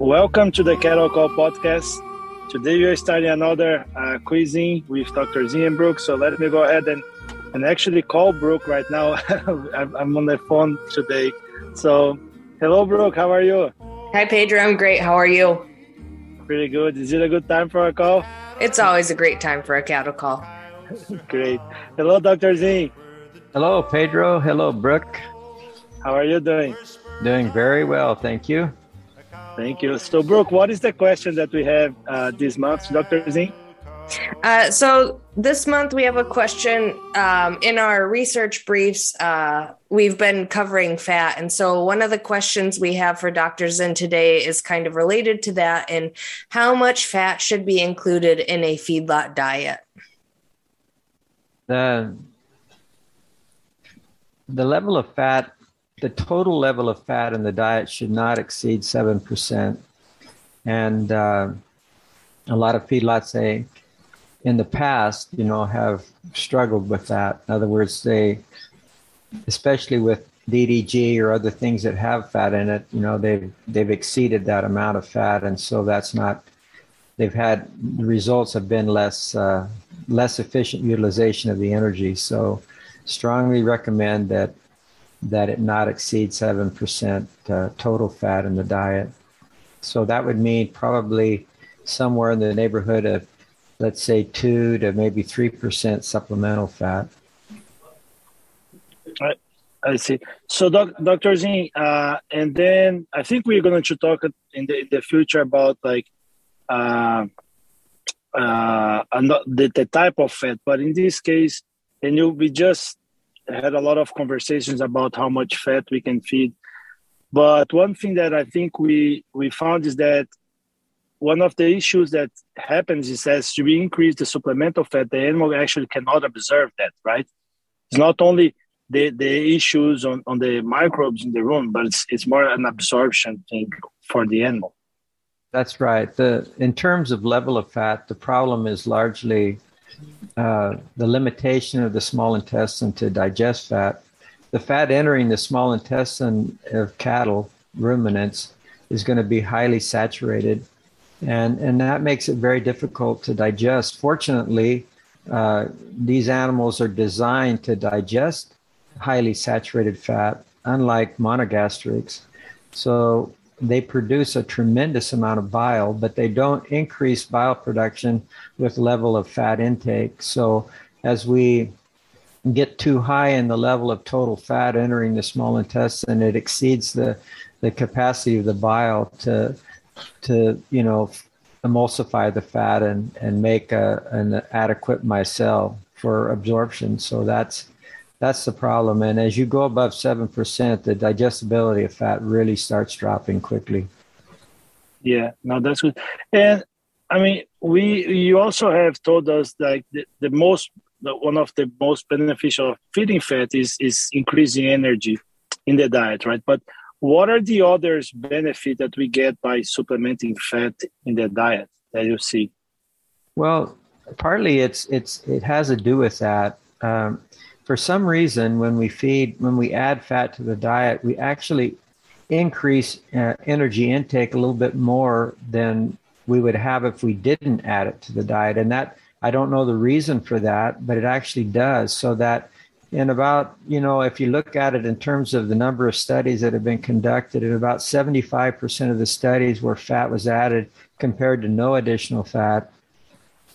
Welcome to the Cattle Call podcast. Today we are starting another uh, quizzing with Dr. Zian Brooke. So let me go ahead and, and actually call Brooke right now. I'm on the phone today. So hello, Brooke. How are you? Hi, Pedro. I'm great. How are you? Pretty good. Is it a good time for a call? It's always a great time for a cattle call. great. Hello, Dr. Z. Hello, Pedro. Hello, Brooke. How are you doing? Doing very well. Thank you. Thank you. So, Brooke, what is the question that we have uh, this month, Dr. Z? Uh, so this month we have a question um, in our research briefs. Uh, we've been covering fat, and so one of the questions we have for Dr. Zinn today is kind of related to that. And how much fat should be included in a feedlot diet? The the level of fat the total level of fat in the diet should not exceed 7%. And uh, a lot of feedlots say in the past, you know, have struggled with that. In other words, they, especially with DDG or other things that have fat in it, you know, they've, they've exceeded that amount of fat. And so that's not, they've had, the results have been less, uh, less efficient utilization of the energy. So strongly recommend that that it not exceed 7% uh, total fat in the diet. So that would mean probably somewhere in the neighborhood of, let's say, 2 to maybe 3% supplemental fat. I, see. So, doc, Dr. Zinn, uh, and then I think we're going to talk in the, in the future about like uh, uh, the, the type of fat, but in this case, and you we just had a lot of conversations about how much fat we can feed. But one thing that I think we we found is that one of the issues that happens is as we increase the supplemental fat, the animal actually cannot observe that, right? It's not only the, the issues on, on the microbes in the rumen, but it's, it's more an absorption thing for the animal. That's right. The in terms of level of fat, the problem is largely uh, the limitation of the small intestine to digest fat. The fat entering the small intestine of cattle, ruminants, is going to be highly saturated. And, and that makes it very difficult to digest. Fortunately, uh, these animals are designed to digest highly saturated fat, unlike monogastrics. So they produce a tremendous amount of bile, but they don't increase bile production with level of fat intake. So as we get too high in the level of total fat entering the small intestine, it exceeds the, the capacity of the bile to to you know emulsify the fat and and make a, an adequate micelle for absorption. So that's that's the problem. And as you go above 7%, the digestibility of fat really starts dropping quickly. Yeah, no, that's good. And I mean, we, you also have told us like the, the most, the, one of the most beneficial feeding fat is, is increasing energy in the diet, right? But what are the others benefit that we get by supplementing fat in the diet that you see? Well, partly it's, it's, it has to do with that. Um, for some reason, when we feed, when we add fat to the diet, we actually increase uh, energy intake a little bit more than we would have if we didn't add it to the diet. And that, I don't know the reason for that, but it actually does. So that in about, you know, if you look at it in terms of the number of studies that have been conducted, in about 75% of the studies where fat was added compared to no additional fat,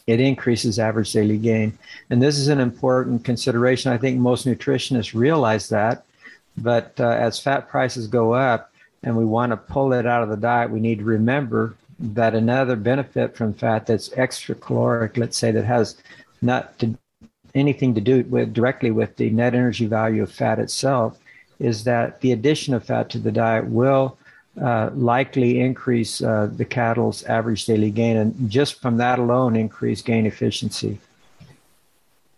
it increases average daily gain. And this is an important consideration. I think most nutritionists realize that. But uh, as fat prices go up and we want to pull it out of the diet, we need to remember that another benefit from fat that's extra caloric, let's say, that has not to, anything to do with directly with the net energy value of fat itself, is that the addition of fat to the diet will uh, likely increase uh, the cattle's average daily gain, and just from that alone, increase gain efficiency.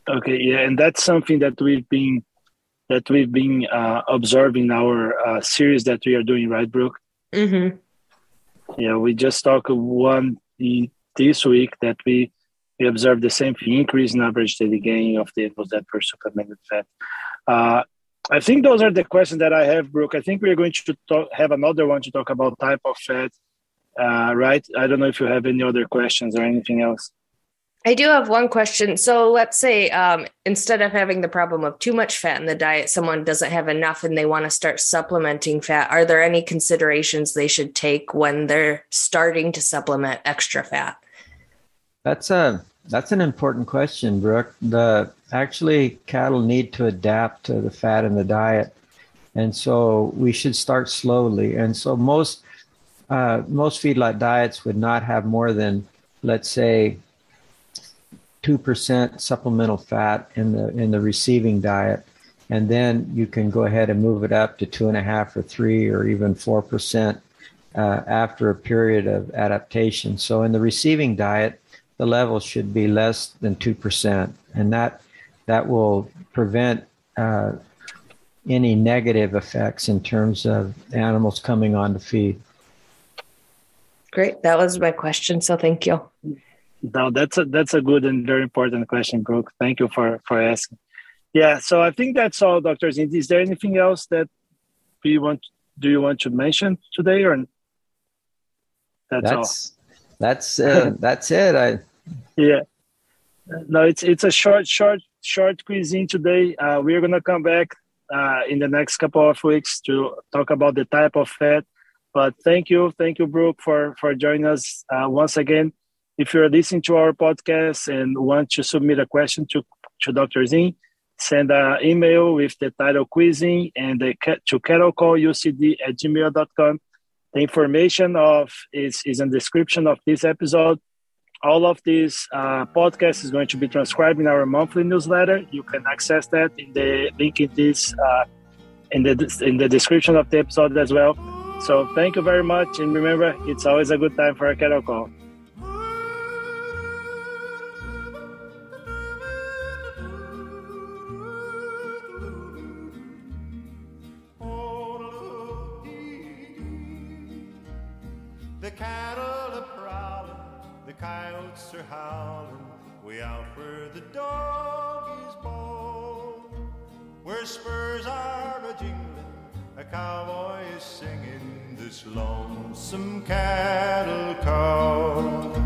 Okay, yeah, and that's something that we've been that we've been uh, observing our uh, series that we are doing, right, Brooke? Mm-hmm. Yeah, we just talked one this week that we we observed the same thing, increase in average daily gain of the was that per supplemented fat. I think those are the questions that I have, Brooke. I think we're going to talk, have another one to talk about type of fat uh, right? I don't know if you have any other questions or anything else. I do have one question. So let's say um, instead of having the problem of too much fat in the diet, someone doesn't have enough and they want to start supplementing fat. Are there any considerations they should take when they're starting to supplement extra fat? That's a that's an important question, Brooke. The actually cattle need to adapt to the fat in the diet, and so we should start slowly. And so most uh, most feedlot diets would not have more than, let's say, 2% supplemental fat in the in the receiving diet. And then you can go ahead and move it up to two and a half or three or even four percent uh, after a period of adaptation. So in the receiving diet the level should be less than two percent. And that that will prevent uh, any negative effects in terms of animals coming on to feed great that was my question so thank you no, that's a that's a good and very important question, Brooke. Thank you for for asking. Yeah, so I think that's all, Doctor Zinn. Is there anything else that we want? Do you want to mention today, or that's, that's all? That's uh, that's it. I yeah. No, it's it's a short short short cuisine today. Uh, we're gonna come back uh, in the next couple of weeks to talk about the type of fat. But thank you, thank you, Brooke, for for joining us uh, once again if you're listening to our podcast and want to submit a question to, to Dr. Zinn, send an email with the title quizzing and the, to cattlecallucd at gmail.com. The information of is, is in the description of this episode. All of this uh, podcast is going to be transcribed in our monthly newsletter. You can access that in the link in this uh, in the in the description of the episode as well. So thank you very much, and remember, it's always a good time for a cattle call. Coyotes are howling way out where the dog is bald. Where spurs are a jingling, a cowboy is singing this lonesome cattle call.